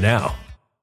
now.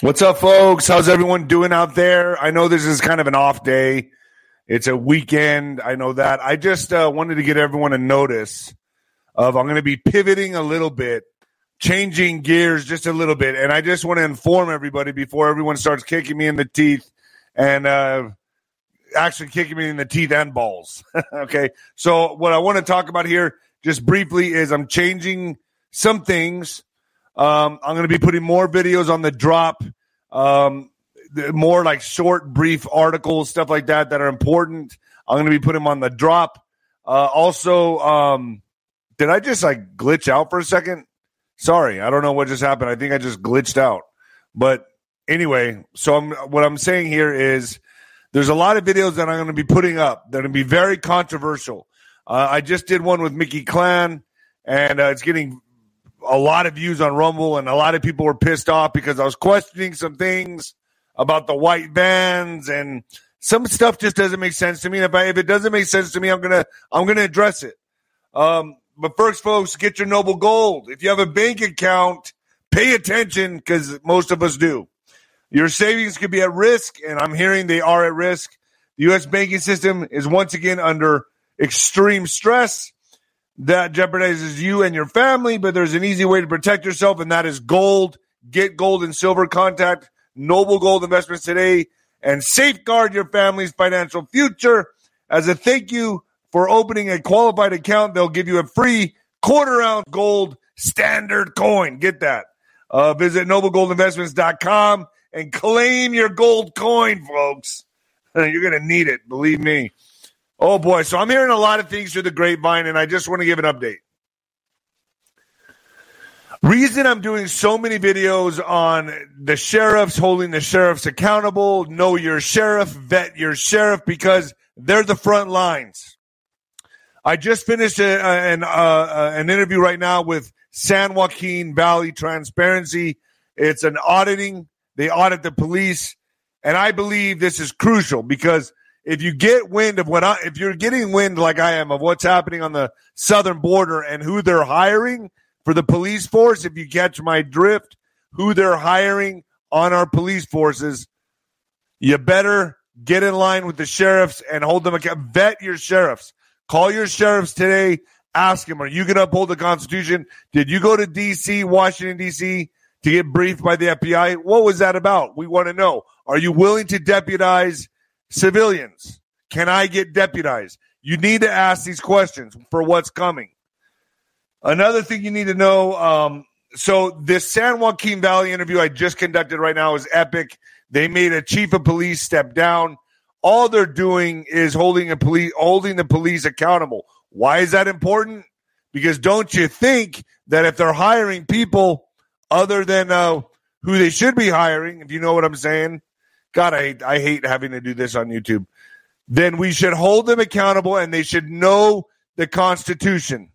What's up, folks? How's everyone doing out there? I know this is kind of an off day. It's a weekend. I know that. I just uh, wanted to get everyone a notice of I'm going to be pivoting a little bit, changing gears just a little bit, and I just want to inform everybody before everyone starts kicking me in the teeth and uh, actually kicking me in the teeth and balls. okay, so what I want to talk about here, just briefly, is I'm changing some things. Um, I'm going to be putting more videos on the drop. Um, more like short, brief articles, stuff like that that are important. I'm going to be putting them on the drop. Uh, also, um, did I just like glitch out for a second? Sorry, I don't know what just happened. I think I just glitched out. But anyway, so I'm what I'm saying here is there's a lot of videos that I'm going to be putting up that are going to be very controversial. Uh, I just did one with Mickey Clan, and uh, it's getting a lot of views on Rumble, and a lot of people were pissed off because I was questioning some things about the white vans and some stuff just doesn't make sense to me. And if I, if it doesn't make sense to me, I'm gonna I'm gonna address it. Um, but first, folks, get your noble gold. If you have a bank account, pay attention because most of us do. Your savings could be at risk, and I'm hearing they are at risk. The U.S. banking system is once again under extreme stress that jeopardizes you and your family, but there's an easy way to protect yourself, and that is gold. Get gold and silver. Contact Noble Gold Investments today and safeguard your family's financial future. As a thank you for opening a qualified account, they'll give you a free quarter ounce gold standard coin. Get that. Uh, visit noblegoldinvestments.com and claim your gold coin, folks. You're going to need it, believe me. Oh boy. So I'm hearing a lot of things through the grapevine, and I just want to give an update. Reason I'm doing so many videos on the sheriffs holding the sheriffs accountable, know your sheriff, vet your sheriff, because they're the front lines. I just finished a, an, uh, an interview right now with San Joaquin Valley Transparency. It's an auditing. They audit the police. And I believe this is crucial because if you get wind of what I, if you're getting wind like I am of what's happening on the southern border and who they're hiring – for the police force, if you catch my drift, who they're hiring on our police forces, you better get in line with the sheriffs and hold them accountable. Vet your sheriffs. Call your sheriffs today. Ask them, are you going to uphold the Constitution? Did you go to D.C., Washington, D.C., to get briefed by the FBI? What was that about? We want to know. Are you willing to deputize civilians? Can I get deputized? You need to ask these questions for what's coming. Another thing you need to know. Um, so this San Joaquin Valley interview I just conducted right now is epic. They made a chief of police step down. All they're doing is holding a police holding the police accountable. Why is that important? Because don't you think that if they're hiring people other than uh, who they should be hiring, if you know what I'm saying, God, I I hate having to do this on YouTube. Then we should hold them accountable, and they should know the Constitution.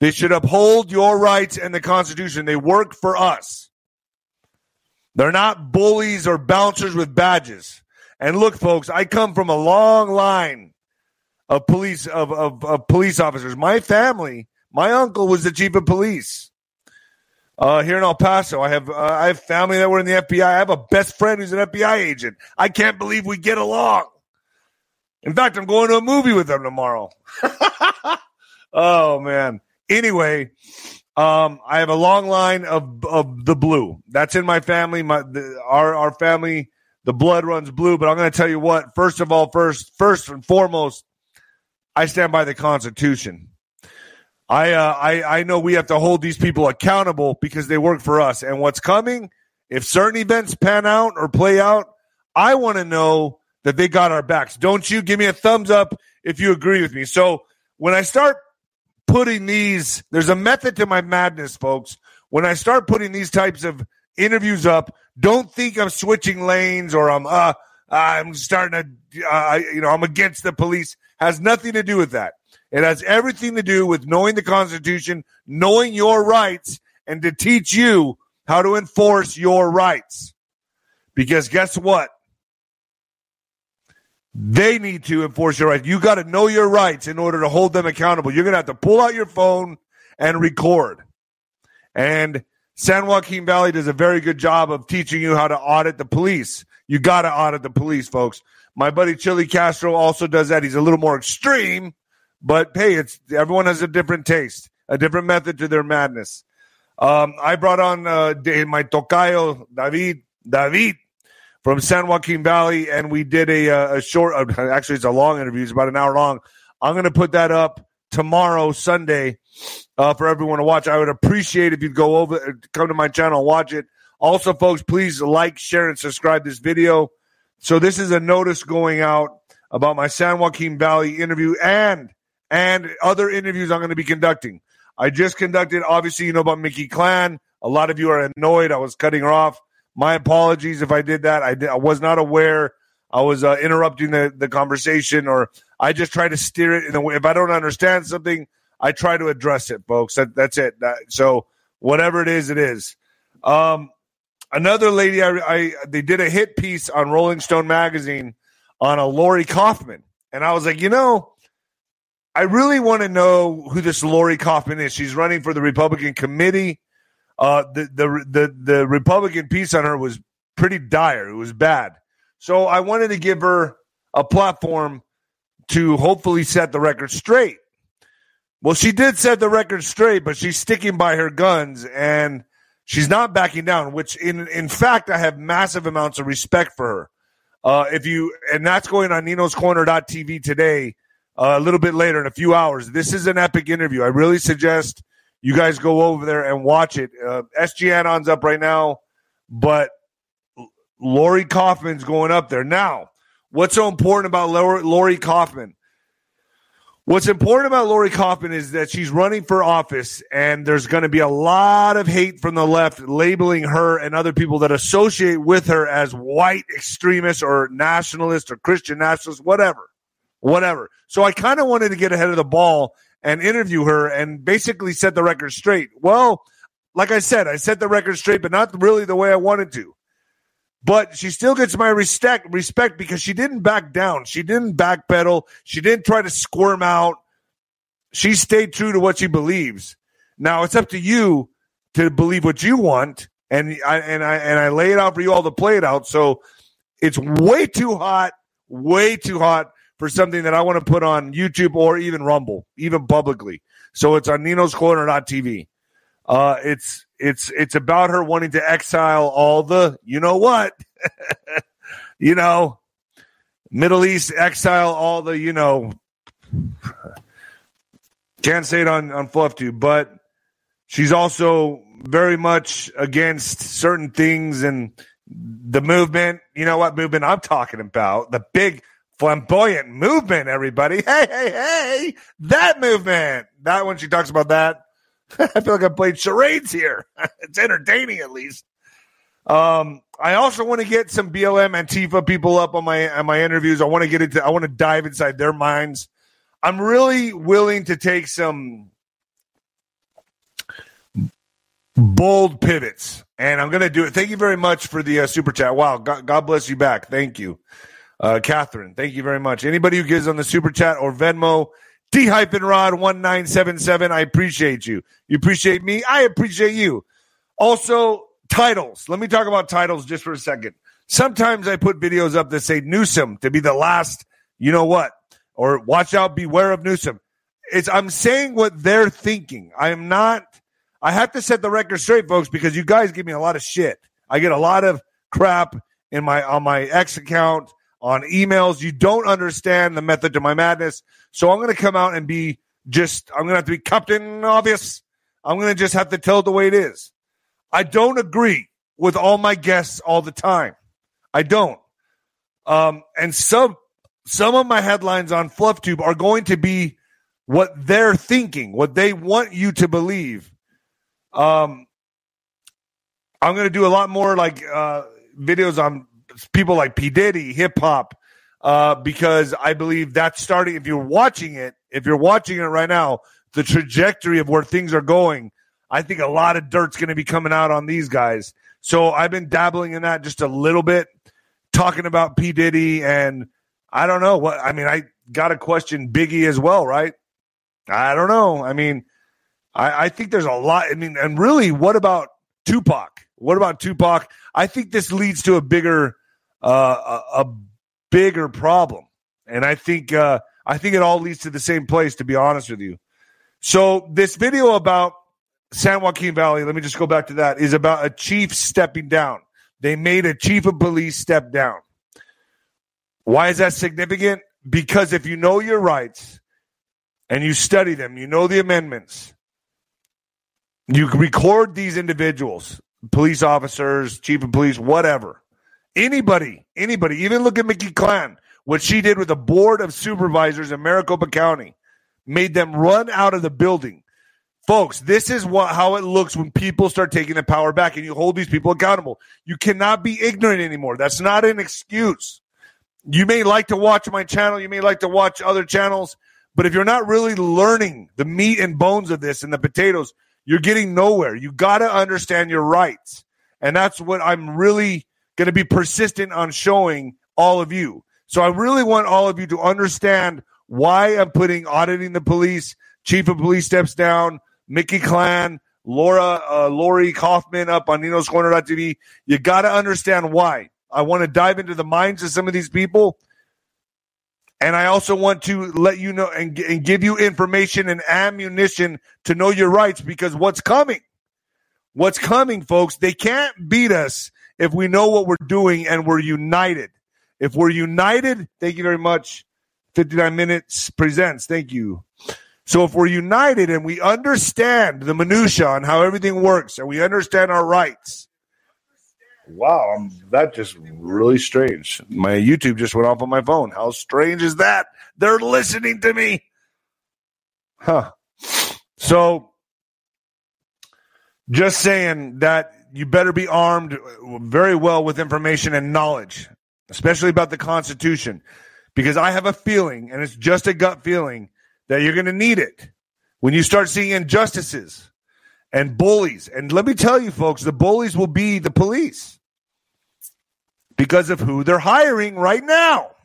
They should uphold your rights and the Constitution. They work for us. They're not bullies or bouncers with badges. And look, folks, I come from a long line of police of, of, of police officers. My family, my uncle was the chief of police uh, here in El Paso. I have uh, I have family that were in the FBI. I have a best friend who's an FBI agent. I can't believe we get along. In fact, I'm going to a movie with them tomorrow. oh man. Anyway, um, I have a long line of of the blue. That's in my family. My the, our our family, the blood runs blue. But I'm going to tell you what. First of all, first first and foremost, I stand by the Constitution. I uh, I I know we have to hold these people accountable because they work for us. And what's coming, if certain events pan out or play out, I want to know that they got our backs. Don't you? Give me a thumbs up if you agree with me. So when I start putting these, there's a method to my madness, folks. When I start putting these types of interviews up, don't think I'm switching lanes or I'm, uh, I'm starting to, uh, you know, I'm against the police. Has nothing to do with that. It has everything to do with knowing the Constitution, knowing your rights, and to teach you how to enforce your rights. Because guess what? They need to enforce your rights. You got to know your rights in order to hold them accountable. You're going to have to pull out your phone and record. And San Joaquin Valley does a very good job of teaching you how to audit the police. You got to audit the police, folks. My buddy Chili Castro also does that. He's a little more extreme, but hey, it's everyone has a different taste, a different method to their madness. Um, I brought on uh, my tocayo David David from San Joaquin Valley, and we did a, uh, a short. Uh, actually, it's a long interview. It's about an hour long. I'm going to put that up tomorrow, Sunday, uh, for everyone to watch. I would appreciate if you'd go over, come to my channel, watch it. Also, folks, please like, share, and subscribe this video. So this is a notice going out about my San Joaquin Valley interview and and other interviews I'm going to be conducting. I just conducted, obviously, you know about Mickey Clan. A lot of you are annoyed. I was cutting her off. My apologies if I did that. I, did, I was not aware. I was uh, interrupting the, the conversation, or I just try to steer it in a way. If I don't understand something, I try to address it, folks. That, that's it. That, so whatever it is, it is. Um, another lady, I, I they did a hit piece on Rolling Stone magazine on a Lori Kaufman, and I was like, you know, I really want to know who this Lori Kaufman is. She's running for the Republican committee. Uh, the, the the the Republican piece on her was pretty dire. It was bad. So I wanted to give her a platform to hopefully set the record straight. Well, she did set the record straight, but she's sticking by her guns and she's not backing down. Which, in in fact, I have massive amounts of respect for her. Uh, if you and that's going on Nino's Corner.tv today, uh, a little bit later in a few hours. This is an epic interview. I really suggest you guys go over there and watch it. Uh, SG Anon's up right now, but Lori Kaufman's going up there now. What's so important about Lori Kaufman? What's important about Lori Kaufman is that she's running for office, and there's going to be a lot of hate from the left labeling her and other people that associate with her as white extremists or nationalists or Christian nationalists, whatever, whatever. So I kind of wanted to get ahead of the ball and interview her and basically set the record straight. Well, like I said, I set the record straight, but not really the way I wanted to. But she still gets my respect respect because she didn't back down. She didn't backpedal. She didn't try to squirm out. She stayed true to what she believes. Now it's up to you to believe what you want, and I and I and I lay it out for you all to play it out. So it's way too hot, way too hot for something that I want to put on YouTube or even Rumble, even publicly. So it's on Nino's Corner.tv. Uh, it's it's it's about her wanting to exile all the you know what, you know, Middle East exile all the you know. Can't say it on on Fluff Tube, but she's also very much against certain things and the movement. You know what movement I'm talking about? The big flamboyant movement. Everybody, hey, hey, hey, that movement. That one she talks about that I feel like I played charades here. it's entertaining at least. Um, I also want to get some BLM Antifa people up on my on my interviews. I want to get into I want to dive inside their minds. I'm really willing to take some bold pivots, and I'm going to do it. Thank you very much for the uh, super chat. Wow, God, God, bless you back. Thank you, uh, Catherine. Thank you very much. Anybody who gives on the super chat or Venmo, D hyphen rod 1977. I appreciate you. You appreciate me. I appreciate you. Also, titles. Let me talk about titles just for a second. Sometimes I put videos up that say Newsom to be the last, you know what, or watch out, beware of Newsom. It's, I'm saying what they're thinking. I am not, I have to set the record straight, folks, because you guys give me a lot of shit. I get a lot of crap in my, on my X account on emails. You don't understand the method to my madness. So I'm going to come out and be just, I'm going to have to be Captain Obvious. I'm going to just have to tell it the way it is. I don't agree with all my guests all the time. I don't. Um, and some, some of my headlines on FluffTube are going to be what they're thinking, what they want you to believe. Um, I'm going to do a lot more like uh, videos on people like P Diddy, hip hop, uh, because I believe that's starting. If you're watching it, if you're watching it right now, the trajectory of where things are going, I think a lot of dirt's going to be coming out on these guys. So I've been dabbling in that just a little bit, talking about P Diddy, and I don't know what I mean. I got to question Biggie as well, right? I don't know. I mean, I, I think there's a lot. I mean, and really, what about Tupac? What about Tupac? I think this leads to a bigger, uh, a, a bigger problem, and I think uh, I think it all leads to the same place. To be honest with you, so this video about San Joaquin Valley, let me just go back to that, is about a chief stepping down. They made a chief of police step down. Why is that significant? Because if you know your rights and you study them, you know the amendments, you record these individuals, police officers, chief of police, whatever. Anybody, anybody, even look at Mickey Clan, what she did with the board of supervisors in Maricopa County, made them run out of the building. Folks, this is what how it looks when people start taking the power back and you hold these people accountable. You cannot be ignorant anymore. That's not an excuse. You may like to watch my channel, you may like to watch other channels, but if you're not really learning the meat and bones of this and the potatoes, you're getting nowhere. You got to understand your rights. And that's what I'm really going to be persistent on showing all of you. So I really want all of you to understand why I'm putting auditing the police, chief of police steps down, Mickey Klan, Laura, uh, Lori Kaufman up on Nino's Corner.tv. You got to understand why. I want to dive into the minds of some of these people. And I also want to let you know and, and give you information and ammunition to know your rights because what's coming, what's coming, folks, they can't beat us if we know what we're doing and we're united. If we're united, thank you very much. 59 minutes presents. Thank you. So if we're united and we understand the minutia on how everything works and we understand our rights. Wow, I'm, that just really strange. My YouTube just went off on my phone. How strange is that? They're listening to me. Huh. So just saying that you better be armed very well with information and knowledge, especially about the Constitution, because I have a feeling, and it's just a gut feeling, that you're going to need it when you start seeing injustices and bullies. And let me tell you, folks, the bullies will be the police because of who they're hiring right now.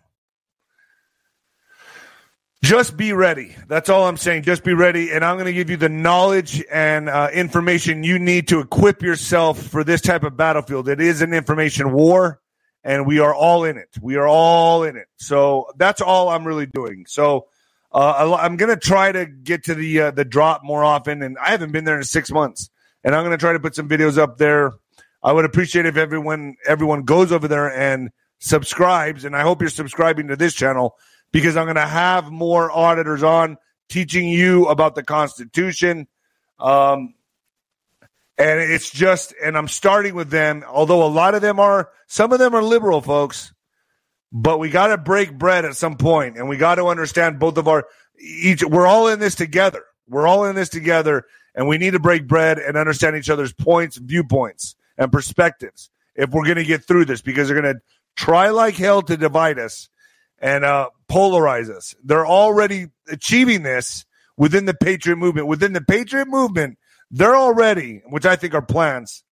Just be ready. That's all I'm saying. Just be ready. And I'm going to give you the knowledge and uh, information you need to equip yourself for this type of battlefield. It is an information war, and we are all in it. We are all in it. So that's all I'm really doing. So uh, I'm going to try to get to the uh, the drop more often, and I haven't been there in six months. And I'm going to try to put some videos up there. I would appreciate if everyone everyone goes over there and subscribes, and I hope you're subscribing to this channel because I'm going to have more auditors on teaching you about the Constitution. Um, and it's just, and I'm starting with them, although a lot of them are, some of them are liberal, folks. But we got to break bread at some point, and we got to understand both of our each. We're all in this together. We're all in this together, and we need to break bread and understand each other's points, viewpoints, and perspectives if we're going to get through this. Because they're going to try like hell to divide us and uh, polarize us. They're already achieving this within the Patriot movement. Within the Patriot movement, they're already, which I think are plans,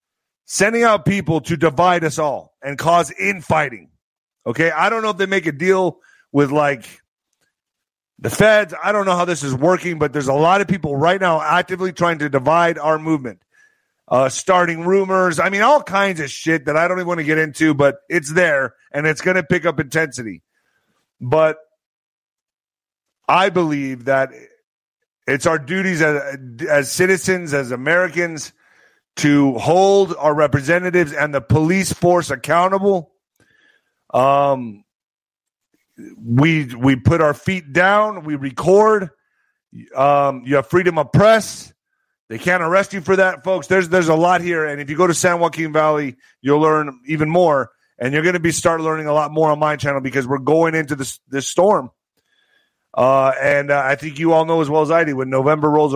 sending out people to divide us all and cause infighting. Okay. I don't know if they make a deal with like the feds. I don't know how this is working, but there's a lot of people right now actively trying to divide our movement. Uh, starting rumors. I mean, all kinds of shit that I don't even want to get into, but it's there and it's going to pick up intensity. But I believe that it's our duties as, as citizens, as Americans, to hold our representatives and the police force accountable um, we we put our feet down. We record. Um, you have freedom of press. They can't arrest you for that, folks. There's there's a lot here, and if you go to San Joaquin Valley, you'll learn even more, and you're going to be start learning a lot more on my channel because we're going into this this storm. Uh, and uh, I think you all know as well as I do when November rolls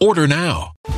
Order now.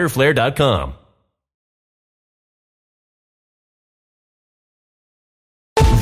riderflare.com.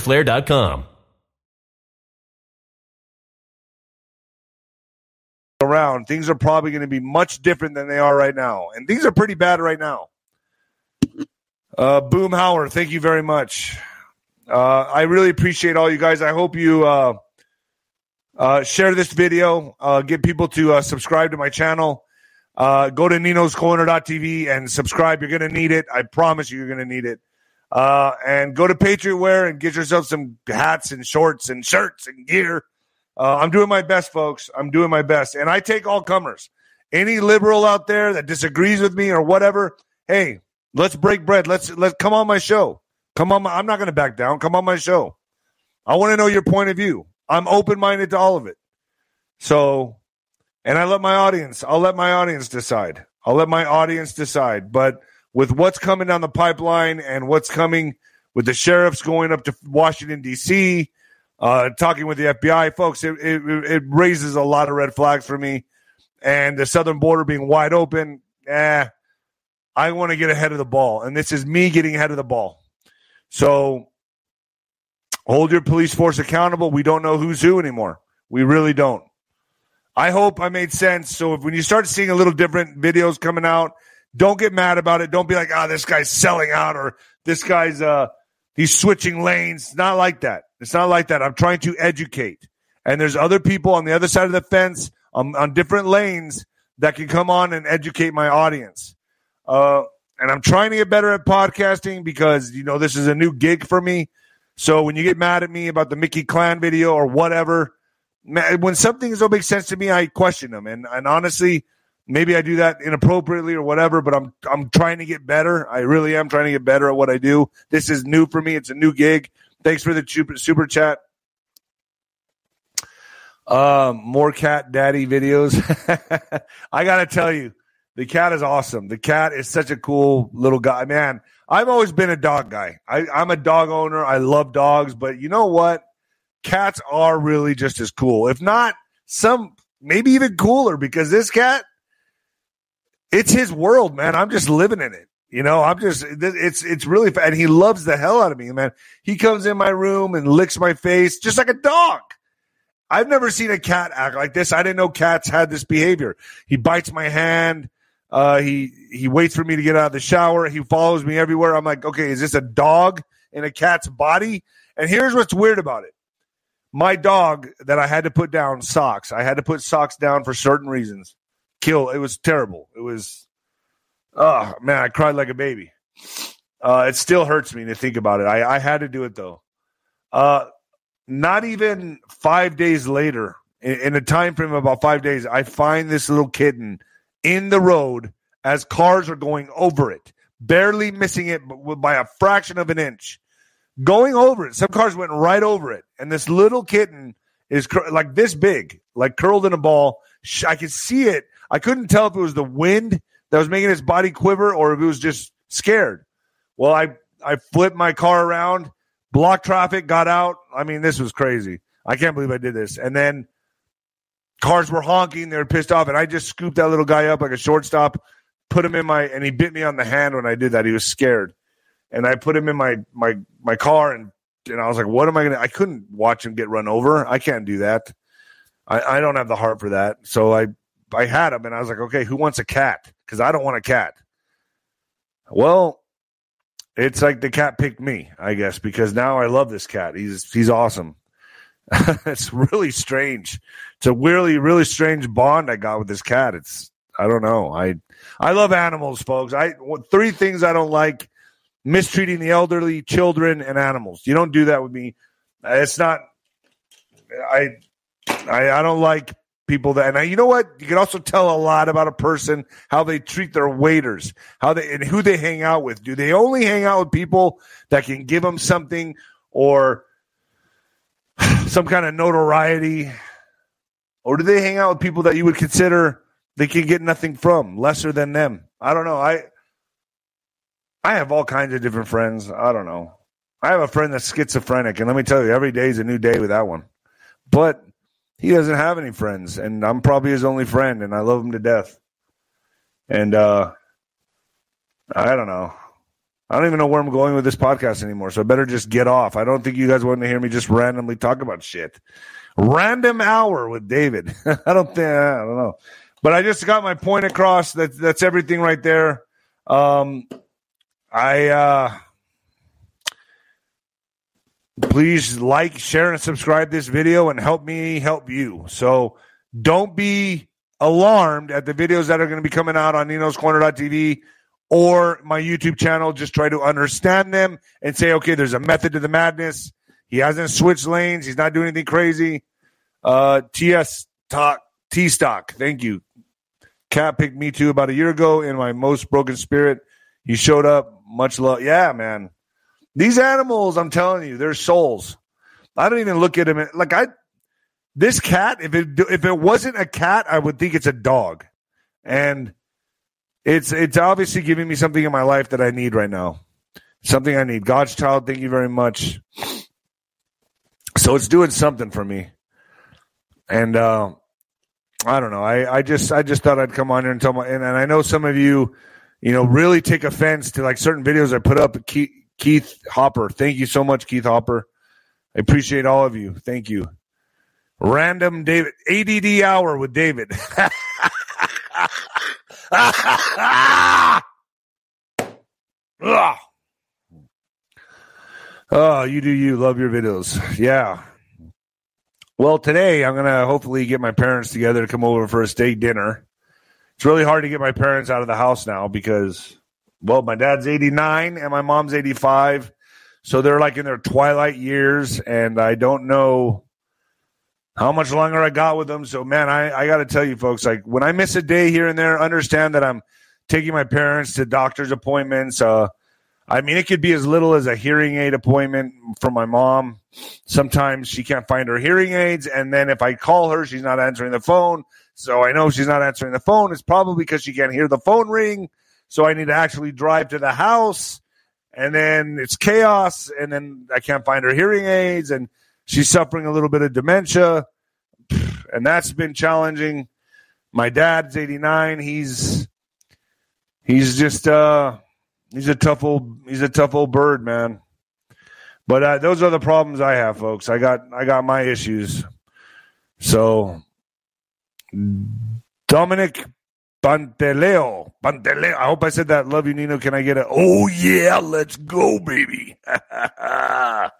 fighterflare.com. around, things are probably going to be much different than they are right now. And things are pretty bad right now. Uh, Boom Howard, thank you very much. Uh, I really appreciate all you guys. I hope you uh, uh, share this video, uh, get people to uh, subscribe to my channel. Uh, go to ninoscorner.tv and subscribe. You're going to need it. I promise you, you're going to need it. Uh, and go to Patriot Wear and get yourself some hats and shorts and shirts and gear. Uh, I'm doing my best, folks. I'm doing my best. And I take all comers. Any liberal out there that disagrees with me or whatever, hey, let's break bread. Let's let's come on my show. Come on, my, I'm not going to back down. Come on my show. I want to know your point of view. I'm open minded to all of it. So, and I let my audience. I'll let my audience decide. I'll let my audience decide. But with what's coming down the pipeline and what's coming with the sheriffs going up to Washington D.C., uh, talking with the FBI folks, it, it, it raises a lot of red flags for me. And the southern border being wide open, eh, I want to get ahead of the ball, and this is me getting ahead of the ball. So hold your police force accountable. We don't know who's who anymore. We really don't. I hope I made sense. So if when you start seeing a little different videos coming out don't get mad about it. Don't be like, oh, this guy's selling out or this guy's uh he's switching lanes. It's not like that. It's not like that. I'm trying to educate. And there's other people on the other side of the fence um, on different lanes that can come on and educate my audience. Uh, and I'm trying to get better at podcasting because you know this is a new gig for me. So when you get mad at me about the Mickey Clan video or whatever, when something don't make sense to me, I question them. And and honestly, maybe I do that inappropriately or whatever. But I'm I'm trying to get better. I really am trying to get better at what I do. This is new for me. It's a new gig. Thanks for the super, super chat. Um, more cat daddy videos. I gotta tell you, the cat is awesome. The cat is such a cool little guy, man. I've always been a dog guy. I, I'm a dog owner. I love dogs, but you know what? Cats are really just as cool, if not some, maybe even cooler, because this cat, it's his world, man. I'm just living in it. You know, I'm just it's it's really and he loves the hell out of me, man. He comes in my room and licks my face just like a dog. I've never seen a cat act like this. I didn't know cats had this behavior. He bites my hand. Uh, he he waits for me to get out of the shower. He follows me everywhere. I'm like, okay, is this a dog in a cat's body? And here's what's weird about it. My dog that I had to put down socks. I had to put socks down for certain reasons. Kill. It was terrible. It was. Oh man, I cried like a baby. Uh, it still hurts me to think about it. I, I had to do it though. Uh, not even five days later, in, in a time frame of about five days, I find this little kitten in the road as cars are going over it, barely missing it by a fraction of an inch, going over it. Some cars went right over it, and this little kitten is like this big, like curled in a ball. I could see it. I couldn't tell if it was the wind that was making his body quiver or if it was just scared. Well, I I flipped my car around blocked traffic, got out. I mean, this was crazy. I can't believe I did this. And then cars were honking. They were pissed off. And I just scooped that little guy up like a shortstop, put him in my, and he bit me on the hand when I did that. He was scared. And I put him in my, my, my car and, and I was like, what am I to, I couldn't watch him get run over. I can't do that. I, I don't have the heart for that. So I, I had him and I was like, okay, who wants a cat? Cause I don't want a cat. Well, it's like the cat picked me, I guess, because now I love this cat. He's he's awesome. it's really strange. It's a really really strange bond I got with this cat. It's I don't know. I I love animals, folks. I three things I don't like: mistreating the elderly, children, and animals. You don't do that with me. It's not. I I I don't like people that, and you know what? You can also tell a lot about a person how they treat their waiters, how they and who they hang out with. Do they only hang out with people that can give them something or some kind of notoriety, or do they hang out with people that you would consider they can get nothing from, lesser than them? I don't know. I I have all kinds of different friends. I don't know. I have a friend that's schizophrenic, and let me tell you, every day is a new day with that one. But he doesn't have any friends, and I'm probably his only friend, and I love him to death. And uh, I don't know. I don't even know where I'm going with this podcast anymore, so I better just get off. I don't think you guys want to hear me just randomly talk about shit. Random hour with David. I don't think I don't know, but I just got my point across. That that's everything right there. Um, I uh, please like, share, and subscribe this video and help me help you. So don't be alarmed at the videos that are going to be coming out on Nino's Corner.tv or my YouTube channel. Just try to understand them and say, okay, there's a method to the madness. He hasn't switched lanes. He's not doing anything crazy. Uh, TS talk, T stock. Thank you. Cat picked me too about a year ago in my most broken spirit. He showed up. Much love. Yeah, man. These animals, I'm telling you, they're souls. I don't even look at them like I. This cat, if it if it wasn't a cat, I would think it's a dog, and it's it's obviously giving me something in my life that I need right now. Something I need. God's child, thank you very much. So it's doing something for me, and uh, I don't know. I, I just I just thought I'd come on here and tell my and, and I know some of you, you know, really take offense to like certain videos I put up. Keep Keith Hopper. Thank you so much, Keith Hopper. I appreciate all of you. Thank you. Random David ADD hour with David. oh, you do you. Love your videos. Yeah. Well, today I'm going to hopefully get my parents together to come over for a steak dinner. It's really hard to get my parents out of the house now because well, my dad's 89 and my mom's 85. So they're like in their twilight years. And I don't know how much longer I got with them. So, man, I, I got to tell you, folks, like when I miss a day here and there, understand that I'm taking my parents to doctor's appointments. Uh, I mean, it could be as little as a hearing aid appointment from my mom. Sometimes she can't find her hearing aids. And then if I call her, she's not answering the phone. So I know she's not answering the phone. It's probably because she can't hear the phone ring. So I need to actually drive to the house. And then it's chaos. And then I can't find her hearing aids. And she's suffering a little bit of dementia. And that's been challenging. My dad's 89. He's, he's just, uh, He's a tough old he's a tough old bird, man. But uh, those are the problems I have, folks. I got I got my issues. So Dominic Panteleo. Panteleo. I hope I said that. Love you, Nino. Can I get a oh yeah, let's go, baby. oh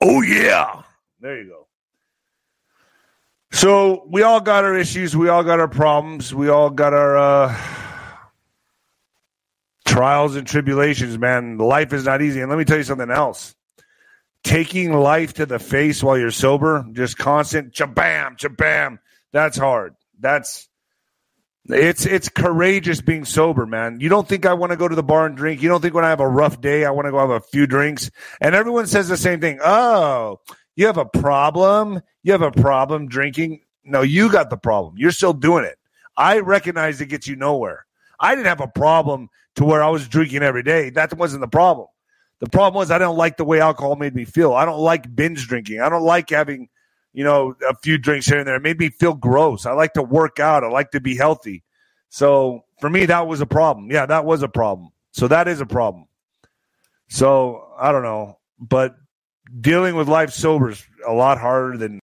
yeah. There you go. So we all got our issues, we all got our problems, we all got our uh trials and tribulations, man. Life is not easy. And let me tell you something else. Taking life to the face while you're sober, just constant chabam, chabam. That's hard. That's it's it's courageous being sober, man. You don't think I want to go to the bar and drink. You don't think when I have a rough day, I want to go have a few drinks. And everyone says the same thing. Oh, you have a problem? You have a problem drinking? No, you got the problem. You're still doing it. I recognize it gets you nowhere. I didn't have a problem to where I was drinking every day. That wasn't the problem. The problem was I don't like the way alcohol made me feel. I don't like binge drinking. I don't like having, you know, a few drinks here and there. It made me feel gross. I like to work out. I like to be healthy. So for me, that was a problem. Yeah, that was a problem. So that is a problem. So I don't know, but dealing with life sober is a lot harder than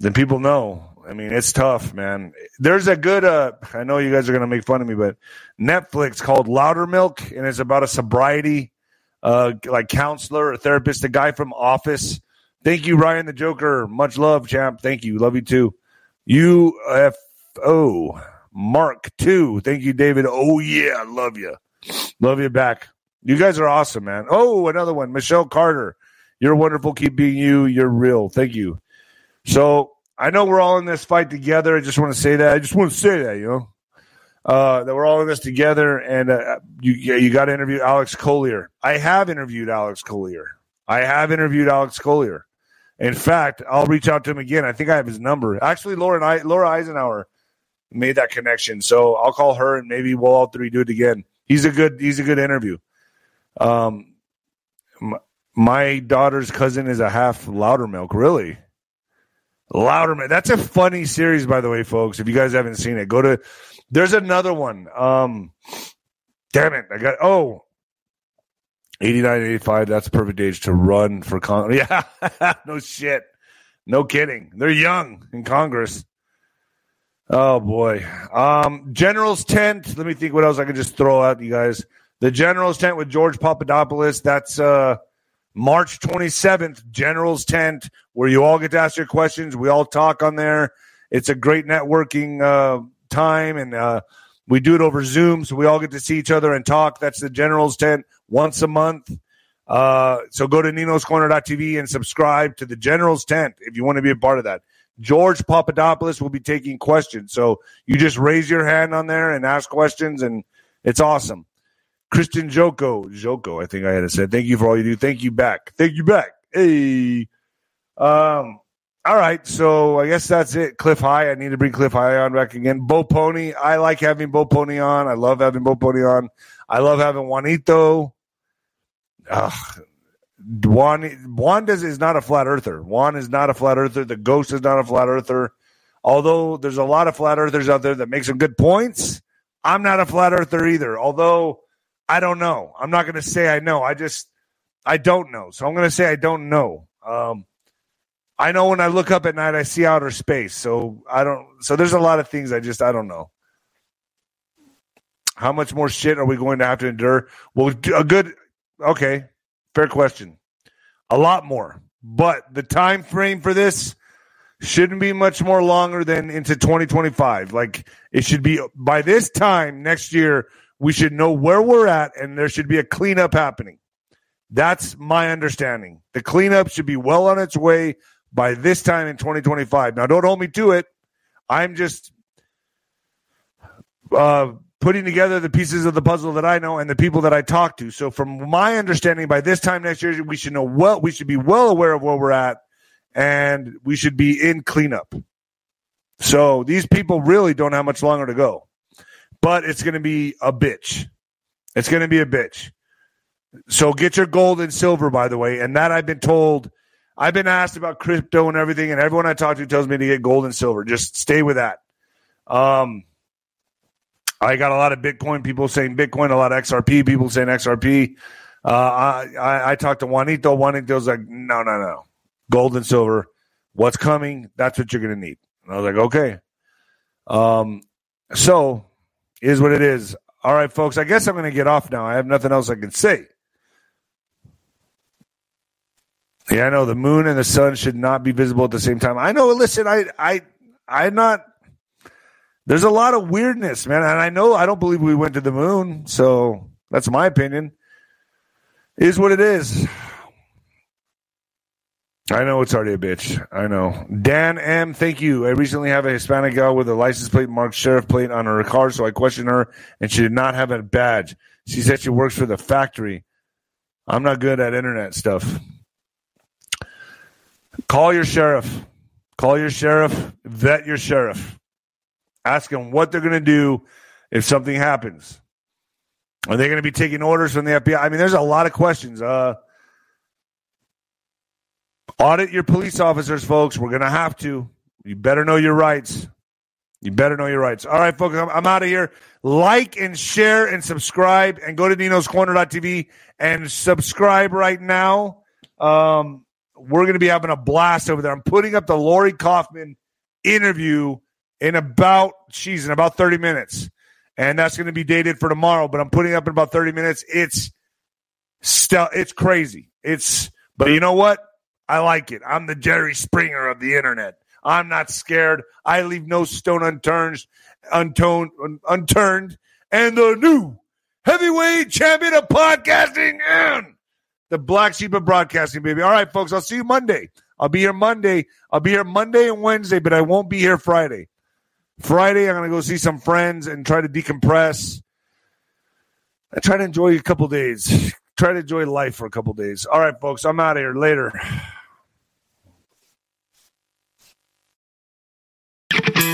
than people know. I mean, it's tough, man. There's a good, uh, I know you guys are to make fun of me, but Netflix called Loudermilk, and it's about a sobriety, uh, like counselor or therapist, a guy from Office. Thank you, Ryan the Joker. Much love, champ. Thank you. Love you too. UFO Mark two. Thank you, David. Oh yeah, love you. Love you back. You guys are awesome, man. Oh, another one. Michelle Carter. You're wonderful. Keep being you. You're real. Thank you. So I know we're all in this fight together. I just want to say that. I just want to say that, you know, uh, that we're all in this together. And uh, you, you got to interview Alex Collier. I have interviewed Alex Collier. I have interviewed Alex Collier. In fact, I'll reach out to him again. I think I have his number. Actually, Laura I, Laura Eisenhower made that connection, so I'll call her and maybe we'll all three do it again. He's a good. He's a good interview. Um, my, my daughter's cousin is a half Loudermilk. Really? Louderman. That's a funny series, by the way, folks. If you guys haven't seen it, go to. There's another one. Um, damn it, I got. Oh, 89, 85. That's perfect age to run for Congress. Yeah, no shit, no kidding. They're young in Congress. Oh boy. Um, General's tent. Let me think what else I could just throw out, you guys. The General's tent with George Papadopoulos. That's uh March 27th, General's Tent, where you all get to ask your questions. We all talk on there. It's a great networking uh, time, and uh, we do it over Zoom, so we all get to see each other and talk. That's the General's Tent once a month. Uh, so go to ninoscorner.tv and subscribe to the General's Tent if you want to be a part of that. George Papadopoulos will be taking questions. So you just raise your hand on there and ask questions, and it's awesome. Christian Joko, Joko, I think I had to say. Thank you for all you do. Thank you back. Thank you back. Hey. Um, all right, so I guess that's it. Cliff High. I need to bring Cliff High on back again. Bo Polny. I like having Bo Polny on. I love having Bo Polny on. I love having Juanito. Ugh. Juan Juan is not a flat earther. Juan is not a flat earther. The ghost is not a flat earther. Although there's a lot of flat earthers out there that make some good points, I'm not a flat earther either. Although I don't know. I'm not going to say I know. I just I don't know. So I'm going to say I don't know. Um, I know when I look up at night, I see outer space. So I don't. So there's a lot of things I just I don't know. How much more shit are we going to have to endure? Well, a good. Okay, fair question. A lot more, but the time frame for this shouldn't be much more longer than into 2025. Like it should be by this time next year we should know where we're at and there should be a cleanup happening. That's my understanding. The cleanup should be well on its way by this time in 2025. Now, don't hold me to it. I'm just uh, putting together the pieces of the puzzle that I know and the people that I talk to. So, from my understanding, by this time next year, we should know what we should be well aware of where we're at, and we should be in cleanup. So, these people really don't have much longer to go, but it's going to be a bitch. It's going to be a bitch. So, get your gold and silver, by the way, and that I've been told. I've been asked about crypto and everything, and everyone I talk to tells me to get gold and silver. Just stay with that. Um, I got a lot of Bitcoin people saying Bitcoin, a lot of XRP people saying XRP. Uh, I, I, I talked to Juanito. Juanito's like, no, no, no. Gold and silver. What's coming? That's what you're going to need. And I was like, okay. Um, so is what it is. All right, folks. I guess I'm going to get off now. I have nothing else I can say. Yeah, I know the moon and the sun should not be visible at the same time. I know. Listen, I, I, I'm not. There's a lot of weirdness, man, and I know I don't believe we went to the moon, so that's my opinion. Is what it is. I know it's already a bitch. I know. Dan M, thank you. I recently have a Hispanic gal with a license plate marked sheriff plate on her car, so I questioned her, and she did not have a badge. She said she works for the factory. I'm not good at internet stuff. Call your sheriff. Call your sheriff. Vet your sheriff. Ask them what they're going to do if something happens. Are they going to be taking orders from the FBI? I mean, there's a lot of questions. Uh, audit your police officers, folks. We're going to have to. You better know your rights. You better know your rights. All right, folks, I'm, I'm out of here. Like and share and subscribe and go to ninoscorner.tv and subscribe right now. Um, we're going to be having a blast over there. I'm putting up the Lori Kaufman interview in about, she's in about 30 minutes. And that's going to be dated for tomorrow, but I'm putting up in about 30 minutes. It's still, it's crazy. It's, but you know what? I like it. I'm the Jerry Springer of the internet. I'm not scared. I leave no stone unturned, untoned, unturned. And the new heavyweight champion of podcasting and the black sheep of broadcasting, baby. All right, folks. I'll see you Monday. I'll be here Monday. I'll be here Monday and Wednesday, but I won't be here Friday. Friday, I'm going to go see some friends and try to decompress. I try to enjoy a couple days. Try to enjoy life for a couple days. All right, folks. I'm out of here. Later.